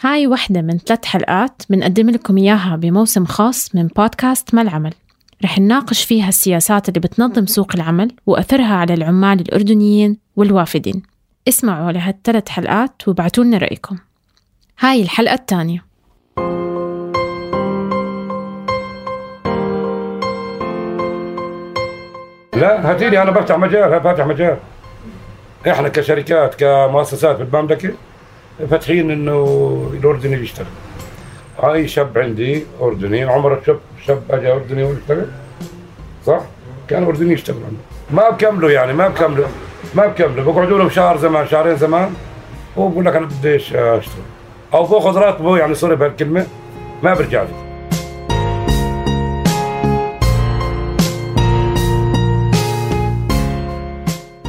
هاي وحدة من ثلاث حلقات بنقدم لكم إياها بموسم خاص من بودكاست ما العمل رح نناقش فيها السياسات اللي بتنظم سوق العمل وأثرها على العمال الأردنيين والوافدين. اسمعوا لهالثلاث حلقات وابعتوا لنا رأيكم. هاي الحلقة الثانية. لا هاتيلي أنا بفتح مجال فاتح مجال. إحنا كشركات كمؤسسات بالمملكه فاتحين إنه الأردني يشتغل هاي شاب عندي أردني عمره شاب شاب اجى أردني ويشتغل صح؟ كان أردني يشتغل عنده. ما بكملوا يعني ما بكملوا ما بكملوا بقعدوا لهم شهر زمان شهرين زمان هو بقول لك أنا بديش أشتغل. أو بأخذ راتبه يعني سوري بهالكلمة ما برجع لي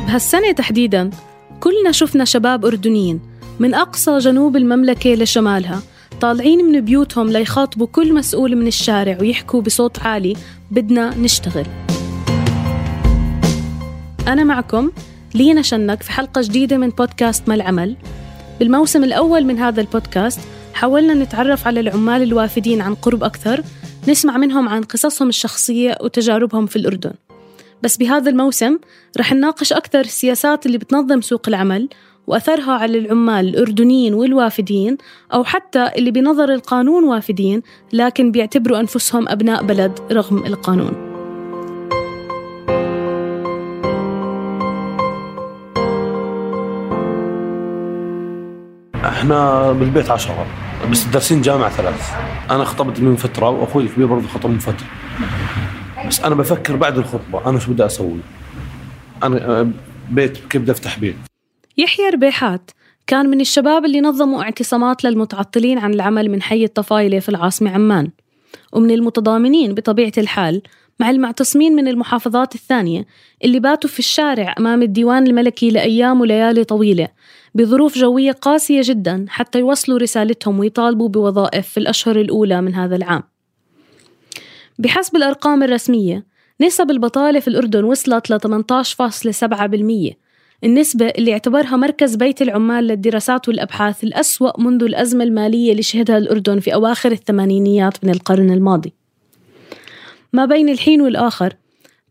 بهالسنة تحديدا كلنا شفنا شباب أردنيين من أقصى جنوب المملكة لشمالها. طالعين من بيوتهم ليخاطبوا كل مسؤول من الشارع ويحكوا بصوت عالي بدنا نشتغل. أنا معكم لينا شنك في حلقة جديدة من بودكاست ما العمل بالموسم الأول من هذا البودكاست حاولنا نتعرف على العمال الوافدين عن قرب أكثر نسمع منهم عن قصصهم الشخصية وتجاربهم في الأردن. بس بهذا الموسم رح نناقش أكثر السياسات اللي بتنظم سوق العمل وأثرها على العمال الأردنيين والوافدين أو حتى اللي بنظر القانون وافدين لكن بيعتبروا أنفسهم أبناء بلد رغم القانون. إحنا بالبيت عشرة بس دارسين جامعة ثلاث. أنا خطبت من فترة وأخوي الكبير برضه خطب من فترة. بس أنا بفكر بعد الخطبة أنا شو بدي أسوي؟ أنا آه، بيت كيف بدي أفتح بيت؟ يحيى ربيحات كان من الشباب اللي نظموا اعتصامات للمتعطلين عن العمل من حي الطفايلة في العاصمة عمان. ومن المتضامنين بطبيعة الحال مع المعتصمين من المحافظات الثانية اللي باتوا في الشارع أمام الديوان الملكي لأيام وليالي طويلة بظروف جوية قاسية جدا حتى يوصلوا رسالتهم ويطالبوا بوظائف في الأشهر الأولى من هذا العام. بحسب الأرقام الرسمية نسب البطالة في الأردن وصلت ل 18.7% النسبة اللي اعتبرها مركز بيت العمال للدراسات والأبحاث الأسوأ منذ الأزمة المالية اللي شهدها الأردن في أواخر الثمانينيات من القرن الماضي. ما بين الحين والآخر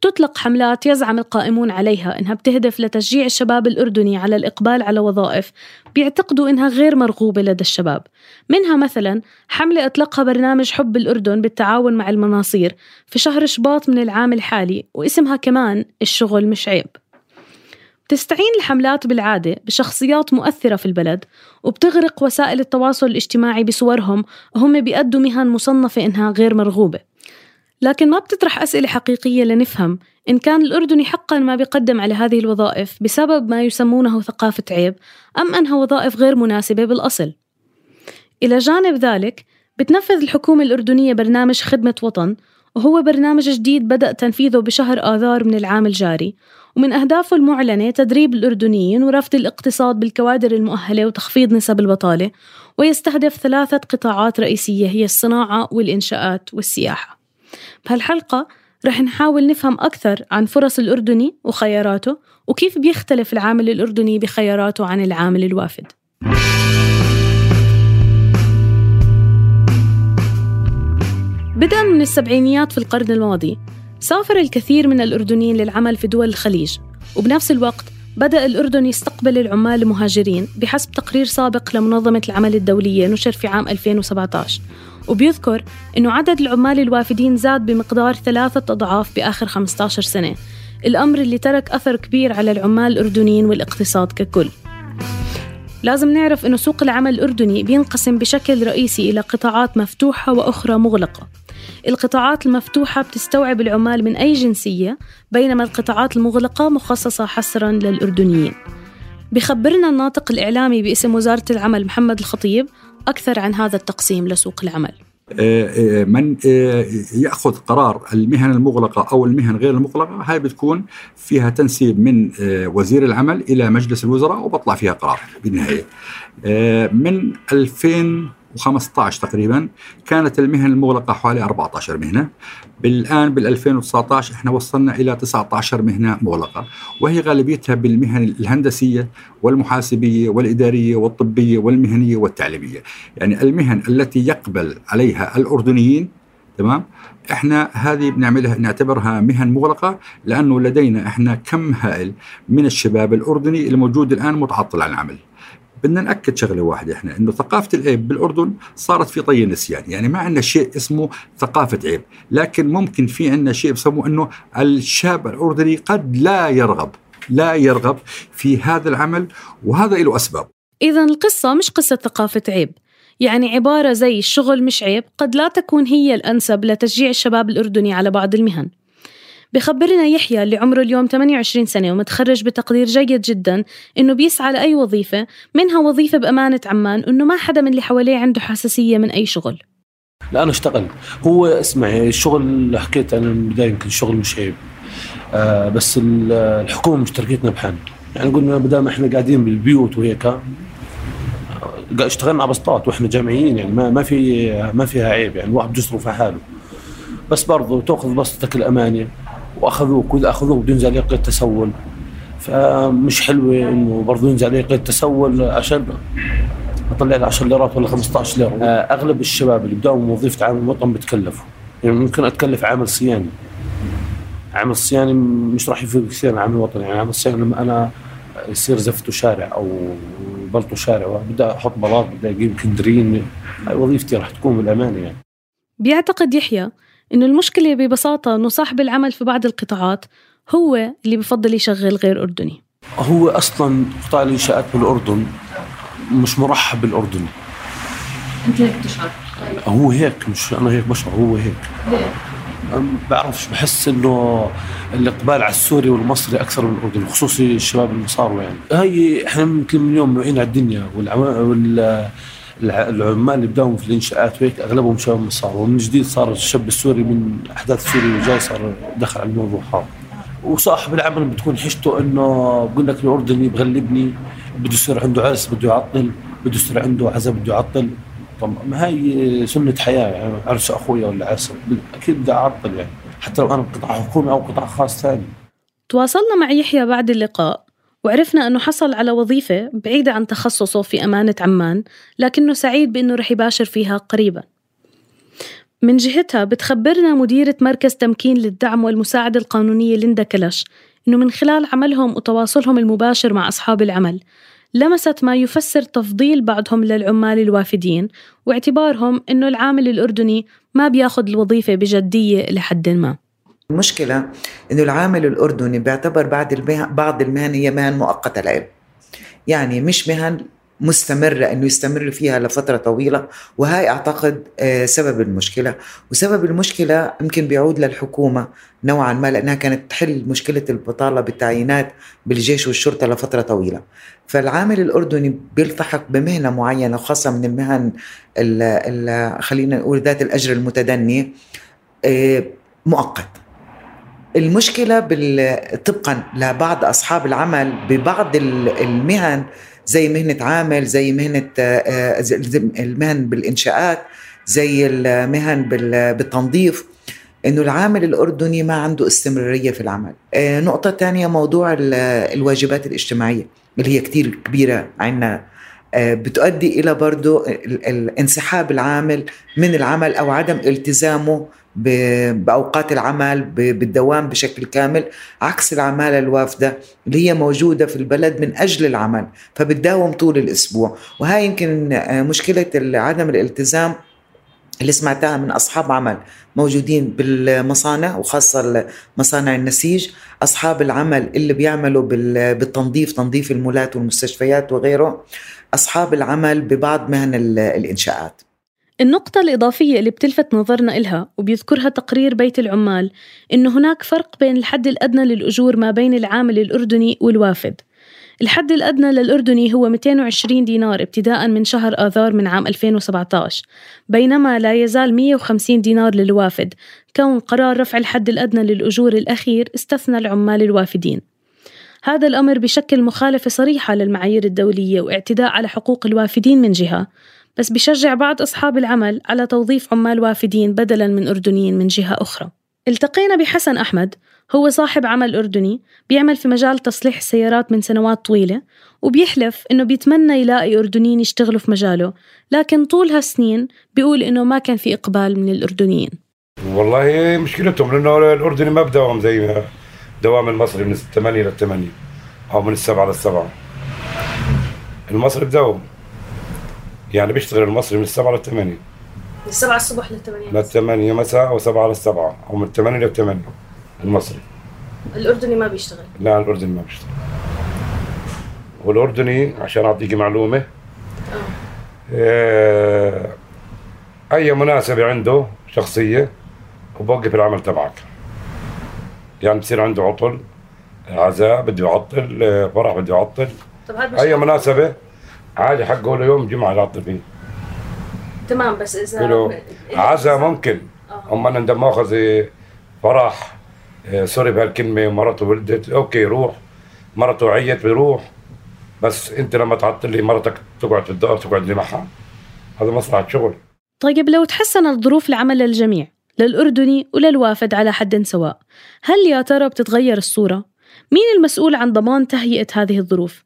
تطلق حملات يزعم القائمون عليها إنها بتهدف لتشجيع الشباب الأردني على الإقبال على وظائف بيعتقدوا إنها غير مرغوبة لدى الشباب. منها مثلا حملة أطلقها برنامج حب الأردن بالتعاون مع المناصير في شهر شباط من العام الحالي واسمها كمان الشغل مش عيب. بتستعين الحملات بالعادة بشخصيات مؤثرة في البلد وبتغرق وسائل التواصل الاجتماعي بصورهم وهم بيأدوا مهن مصنفة إنها غير مرغوبة. لكن ما بتطرح أسئلة حقيقية لنفهم إن كان الأردني حقا ما بيقدم على هذه الوظائف بسبب ما يسمونه ثقافة عيب أم أنها وظائف غير مناسبة بالأصل. إلى جانب ذلك بتنفذ الحكومة الأردنية برنامج خدمة وطن وهو برنامج جديد بدأ تنفيذه بشهر آذار من العام الجاري ومن أهدافه المعلنة تدريب الأردنيين ورفض الاقتصاد بالكوادر المؤهلة وتخفيض نسب البطالة ويستهدف ثلاثة قطاعات رئيسية هي الصناعة والإنشاءات والسياحة. بهالحلقة رح نحاول نفهم أكثر عن فرص الأردني وخياراته وكيف بيختلف العامل الأردني بخياراته عن العامل الوافد. بدءا من السبعينيات في القرن الماضي سافر الكثير من الأردنيين للعمل في دول الخليج وبنفس الوقت بدأ الأردن يستقبل العمال المهاجرين بحسب تقرير سابق لمنظمة العمل الدولية نشر في عام 2017 وبيذكر أنه عدد العمال الوافدين زاد بمقدار ثلاثة أضعاف بآخر 15 سنة الأمر اللي ترك أثر كبير على العمال الأردنيين والاقتصاد ككل. لازم نعرف أنه سوق العمل الأردني بينقسم بشكل رئيسي إلى قطاعات مفتوحة وأخرى مغلقة. القطاعات المفتوحة بتستوعب العمال من أي جنسية بينما القطاعات المغلقة مخصصة حصرا للأردنيين. بخبرنا الناطق الإعلامي باسم وزارة العمل محمد الخطيب أكثر عن هذا التقسيم لسوق العمل. من آه، يأخذ قرار المهن المغلقة أو المهن غير المغلقة هاي بتكون فيها تنسيب من وزير العمل إلى مجلس الوزراء وبطلع فيها قرار بالنهاية. من 2000 و15 تقريبا. كانت المهن المغلقة حوالي 14 مهنة. بالآن بال 2019 إحنا وصلنا إلى 19 مهنة مغلقة. وهي غالبيتها بالمهن الهندسية والمحاسبية والإدارية والطبية والمهنية والتعليمية. يعني المهن التي يقبل عليها الأردنيين تمام؟ إحنا هذه بنعملها نعتبرها مهن مغلقة لأنه لدينا إحنا كم هائل من الشباب الأردني الموجود الآن متعطل عن العمل. بدنا نأكد شغلة واحدة إحنا إنه ثقافة العيب بالأردن صارت في طي النسيان يعني ما عندنا شيء اسمه ثقافة عيب لكن ممكن في عندنا شيء بسموه إنه الشاب الأردني قد لا يرغب لا يرغب في هذا العمل وهذا له أسباب. إذا القصة مش قصة ثقافة عيب يعني عبارة زي الشغل مش عيب قد لا تكون هي الأنسب لتشجيع الشباب الأردني على بعض المهن. بخبرنا يحيى اللي عمره اليوم 28 سنة ومتخرج بتقدير جيد جدا إنه بيسعى لأي وظيفة منها وظيفة بأمانة عمان إنه ما حدا من اللي حواليه عنده حساسية من أي شغل. لا أنا اشتغل. هو اسمعي الشغل اللي حكيت أنا من البداية يمكن الشغل مش عيب. آه بس الحكومة مشتركتنا بحن. يعني قلنا ما إحنا قاعدين بالبيوت وهيك آه، اشتغلنا على بسطات وإحنا جامعيين يعني ما ما في ما فيها عيب يعني الواحد بيصرف على حاله. بس برضه تأخذ بسطتك الامانه واخذوك واذا اخذوك بده ينزل عليك قيد تسول فمش حلوة إنه برضه ينزل عليك قيد تسول عشان أطلع لي 10 ليرات ولا 15 ليرة. آه، أغلب الشباب اللي بداوا وظيفة عامل وطن بتكلفوا. يعني ممكن أتكلف عامل صياني عامل صياني مش راح يفيد كثير عامل وطني يعني عامل صياني لما أنا يصير زفته شارع أو بلطو شارع بدي أحط بلاط بدي أجيب كندرين هاي وظيفتي راح تكون بالأمانة يعني. بيعتقد يحيى إنه المشكلة ببساطة إنه صاحب العمل في بعض القطاعات هو اللي بفضل يشغل غير أردني. هو أصلا قطاع الإنشاءات بالأردن مش مرحب بالأردني. أنت هيك بتشعر؟ هو هيك مش أنا هيك بشعر هو هيك. ليه؟ بعرفش بحس إنه الإقبال على السوري والمصري أكثر من الأردني خصوصي الشباب اللي صاروا يعني. هاي إحنا يمكن من يوم معين على الدنيا والعمل العمال اللي بداوا في الإنشاءات وهيك أغلبهم شباب مصار ومن جديد صار الشاب السوري من أحداث سوريا اللي جاي صار دخل على الموضوع هذا. وصاحب العمل بتكون حشته إنه بقول لك الأردني بغلبني بده يصير عنده عرس بده يعطل بده يصير عنده عزاء بده يعطل. طب ما هي سنة حياة يعني عرس أخويا ولا عرس أكيد بدي أعطل يعني. حتى لو أنا قطاع حكومي أو قطاع خاص ثاني. تواصلنا مع يحيى بعد اللقاء. وعرفنا أنه حصل على وظيفة بعيدة عن تخصصه في أمانة عمان لكنه سعيد بأنه رح يباشر فيها قريبا. من جهتها بتخبرنا مديرة مركز تمكين للدعم والمساعدة القانونية ليندا كلش أنه من خلال عملهم وتواصلهم المباشر مع أصحاب العمل لمست ما يفسر تفضيل بعضهم للعمال الوافدين واعتبارهم أنه العامل الأردني ما بياخذ الوظيفة بجدية لحد ما. المشكلة إنه العامل الأردني بيعتبر بعد المهن بعض المهن هي مهن مؤقتة العلم يعني مش مهن مستمرة إنه يستمر فيها لفترة طويلة وهاي أعتقد آه، سبب المشكلة. وسبب المشكلة يمكن بيعود للحكومة نوعا ما لأنها كانت تحل مشكلة البطالة بالتعيينات بالجيش والشرطة لفترة طويلة. فالعامل الأردني بيلتحق بمهنة معينة خاصة من المهن خلينا نقول ذات الأجر المتدني آه، مؤقت. المشكلة طبقا لبعض أصحاب العمل ببعض المهن زي مهنة عامل زي مهنة آه، المهن بالإنشاءات زي المهن بالتنظيف إنه العامل الأردني ما عنده استمرارية في العمل. آه، نقطة ثانية موضوع الواجبات الاجتماعية اللي هي كثير كبيرة عندنا آه، بتؤدي إلى برضه انسحاب العامل من العمل أو عدم التزامه بأوقات العمل بالدوام بشكل كامل. عكس العماله الوافده اللي هي موجودة في البلد من أجل العمل فبتداوم طول الأسبوع. وهاي يمكن آه، مشكلة عدم الالتزام اللي سمعتها من أصحاب عمل موجودين بالمصانع وخاصة مصانع النسيج. أصحاب العمل اللي بيعملوا بالتنظيف تنظيف المولات والمستشفيات وغيره. أصحاب العمل ببعض مهن الإنشاءات. النقطة الإضافية اللي بتلفت نظرنا إلها وبيذكرها تقرير بيت العمال إنه هناك فرق بين الحد الأدنى للأجور ما بين العامل الأردني والوافد. الحد الأدنى للأردني هو 220 دينار ابتداء من شهر آذار من عام 2017 بينما لا يزال 150 دينار للوافد كون قرار رفع الحد الأدنى للأجور الأخير استثنى العمال الوافدين. هذا الأمر بشكل مخالفة صريحة للمعايير الدولية واعتداء على حقوق الوافدين من جهة. بس بشجع بعض أصحاب العمل على توظيف عمال وافدين بدلا من أردنيين من جهة أخرى. التقينا بحسن أحمد هو صاحب عمل أردني بيعمل في مجال تصليح السيارات من سنوات طويلة وبيحلف إنه بيتمنى يلاقي أردنيين يشتغلوا في مجاله لكن طول هالسنين بيقول إنه ما كان في إقبال من الأردنيين. والله مشكلتهم لأنه الأردني ما بداوم زي دوام المصري من الثمانية للثمانية أو من السبعة للسبعة. المصري بداوم يعني بيشتغل المصري من السبعة للثمانية. من السبعة الصبح للثمانية. للثمانية مساء أو سبعة للسبعة أو من الثمانية للثمانية المصري. الأردني ما بيشتغل. لا الأردني ما بيشتغل. والأردني عشان أعطيك معلومة آه أي مناسبة عنده شخصية وبوقف العمل تبعك. يعني بصير عنده عطل عزاء بده يعطل آه، فرح بده يعطل. طب هذا أي مناسبة؟ عادي حقه له يوم جمعة يعطل فيه تمام بس إذا له عزاء ممكن. أما أنا عنده ماخذ فرح آه، سوري بهالكلمة مرته ولدت okay روح. مرته عيانة بيروح بس أنت لما تعطل لي مرتك تقعد في الدار تقعد لي معها. هذا مصلحة شغل. طيب لو تحسنت ظروف العمل للجميع للأردني وللوافد على حد سواء هل يا ترى بتتغير الصورة؟ مين المسؤول عن ضمان تهيئة هذه الظروف؟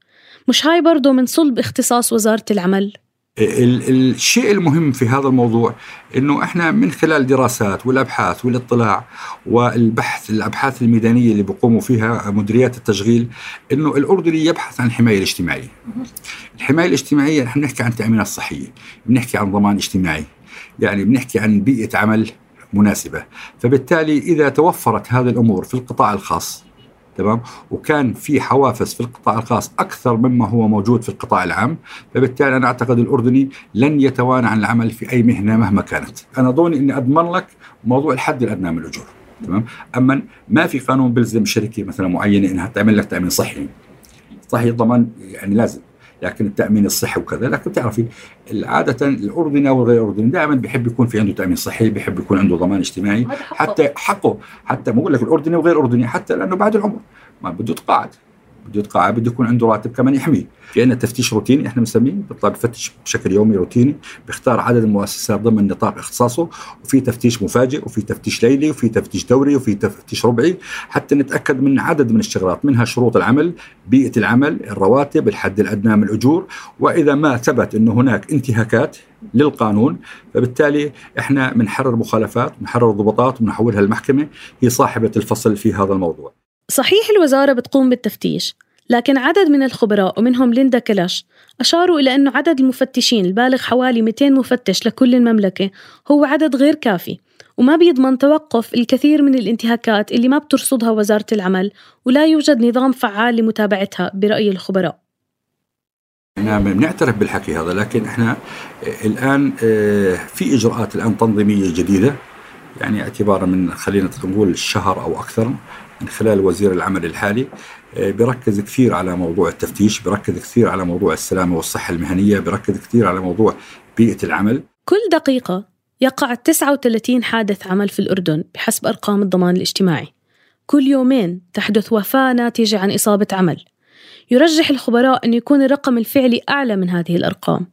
مش هاي برضو من صلب اختصاص وزارة العمل؟ الشيء المهم في هذا الموضوع إنه إحنا من خلال دراسات والأبحاث والاطلاع والبحث الأبحاث الميدانية اللي بيقوموا فيها مديريات التشغيل إنه الأردني يبحث عن الحمايه الاجتماعيه. الحماية الاجتماعية نحن بنحكي عن تامينات صحيه، بنحكي عن ضمان اجتماعي، يعني بنحكي عن بيئة عمل مناسبة، فبالتالي إذا توفرت هذه الأمور في القطاع الخاص تمام وكان في حوافز في القطاع الخاص أكثر مما هو موجود في القطاع العام. فبالتالي أنا أعتقد الأردني لن يتوانى عن العمل في أي مهنة مهما كانت. أنا ضوني إني أضمن لك موضوع الحد الأدنى من الأجور تمام؟ أما ما في قانون بيلزم شركة مثلا معينة إنها تعمل لك تأمين صحي صحي ضمان يعني لازم لكن التأمين الصحي وكذا لكن بتعرفي عادة الأردني أو غير الأردني دائما بيحب يكون في عنده تأمين صحي بيحب يكون عنده ضمان اجتماعي حتى حقه حتى بقول لك الأردني وغير الأردني حتى لأنه بعد العمر. ما بده يتقاعد. بده يتقاعد بده يكون عنده راتب كمان يحميه. في عندنا تفتيش روتيني إحنا بنسميه بيطلع بفتش بشكل يومي روتيني بيختار عدد المؤسسات ضمن نطاق اختصاصه وفي تفتيش مفاجئ وفي تفتيش ليلي وفي تفتيش دوري وفي تفتيش ربعي حتى نتأكد من عدد من الشغلات منها شروط العمل بيئة العمل الرواتب الحد الأدنى من الأجور وإذا ما ثبت إنه هناك انتهاكات للقانون فبالتالي إحنا بنحرر مخالفات بنحرر ضبطات وبنحولها للمحكمة هي صاحبة الفصل في هذا الموضوع. صحيح الوزارة بتقوم بالتفتيش لكن عدد من الخبراء ومنهم ليندا كلاش أشاروا إلى أنه عدد المفتشين البالغ حوالي 200 مفتش لكل المملكة هو عدد غير كافي وما بيضمن توقف الكثير من الانتهاكات اللي ما بترصدها وزارة العمل ولا يوجد نظام فعال لمتابعتها برأي الخبراء. نعم بنعترف بالحكي هذا لكن إحنا الآن آه، في إجراءات الآن تنظيمية جديدة يعني اعتبارا من خلينا نقول شهر أو أكثر خلال وزير العمل الحالي آه، بركز كثير على موضوع التفتيش بركز كثير على موضوع السلامة والصحة المهنية بركز كثير على موضوع بيئة العمل. كل دقيقة يقع 39 حادث عمل في الأردن بحسب أرقام الضمان الاجتماعي. كل يومين تحدث وفاة ناتجة عن إصابة عمل. يرجح الخبراء أن يكون الرقم الفعلي أعلى من هذه الأرقام.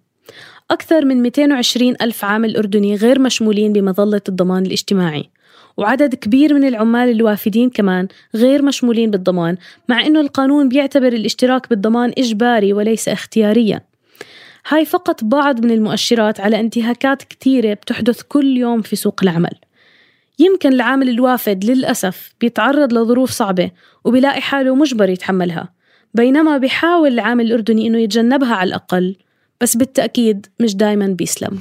أكثر من 220 ألف عامل أردني غير مشمولين بمظلة الضمان الاجتماعي. وعدد كبير من العمال الوافدين كمان غير مشمولين بالضمان مع أنه القانون بيعتبر الاشتراك بالضمان إجباري وليس اختياريا. هاي فقط بعض من المؤشرات على انتهاكات كثيرة بتحدث كل يوم في سوق العمل. يمكن العامل الوافد للأسف بيتعرض لظروف صعبة وبيلاقي حاله مجبر يتحملها بينما بيحاول العامل الأردني إنه يتجنبها على الأقل بس بالتأكيد مش دايما بيسلم.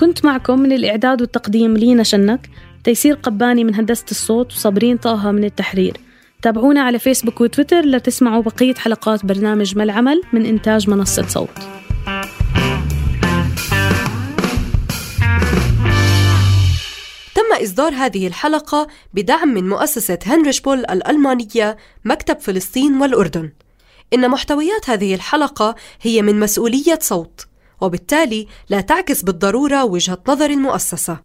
كنت معكم من الإعداد والتقديم لينا شنك تيسير قباني من هندسة الصوت وصابرين طه من التحرير. تابعونا على فيسبوك وتويتر لتسمعوا بقية حلقات برنامج ما العمل من إنتاج منصة صوت. تم إصدار هذه الحلقة بدعم من مؤسسة هنريش بول الألمانية مكتب فلسطين والأردن. إن محتويات هذه الحلقة هي من مسؤولية صوت. وبالتالي لا تعكس بالضرورة وجهة نظر المؤسسة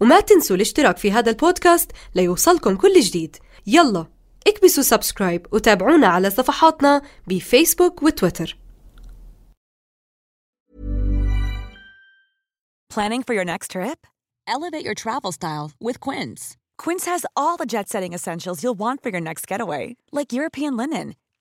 وما تنسوا الاشتراك في هذا البودكاست ليوصلكم كل جديد يلا اكبسوا subscribe وتابعونا على صفحاتنا بفيسبوك وتويتر Planning for your next trip? Elevate your travel style with Quince. Quince has all the jet setting essentials you'll want for your next getaway, like European linen,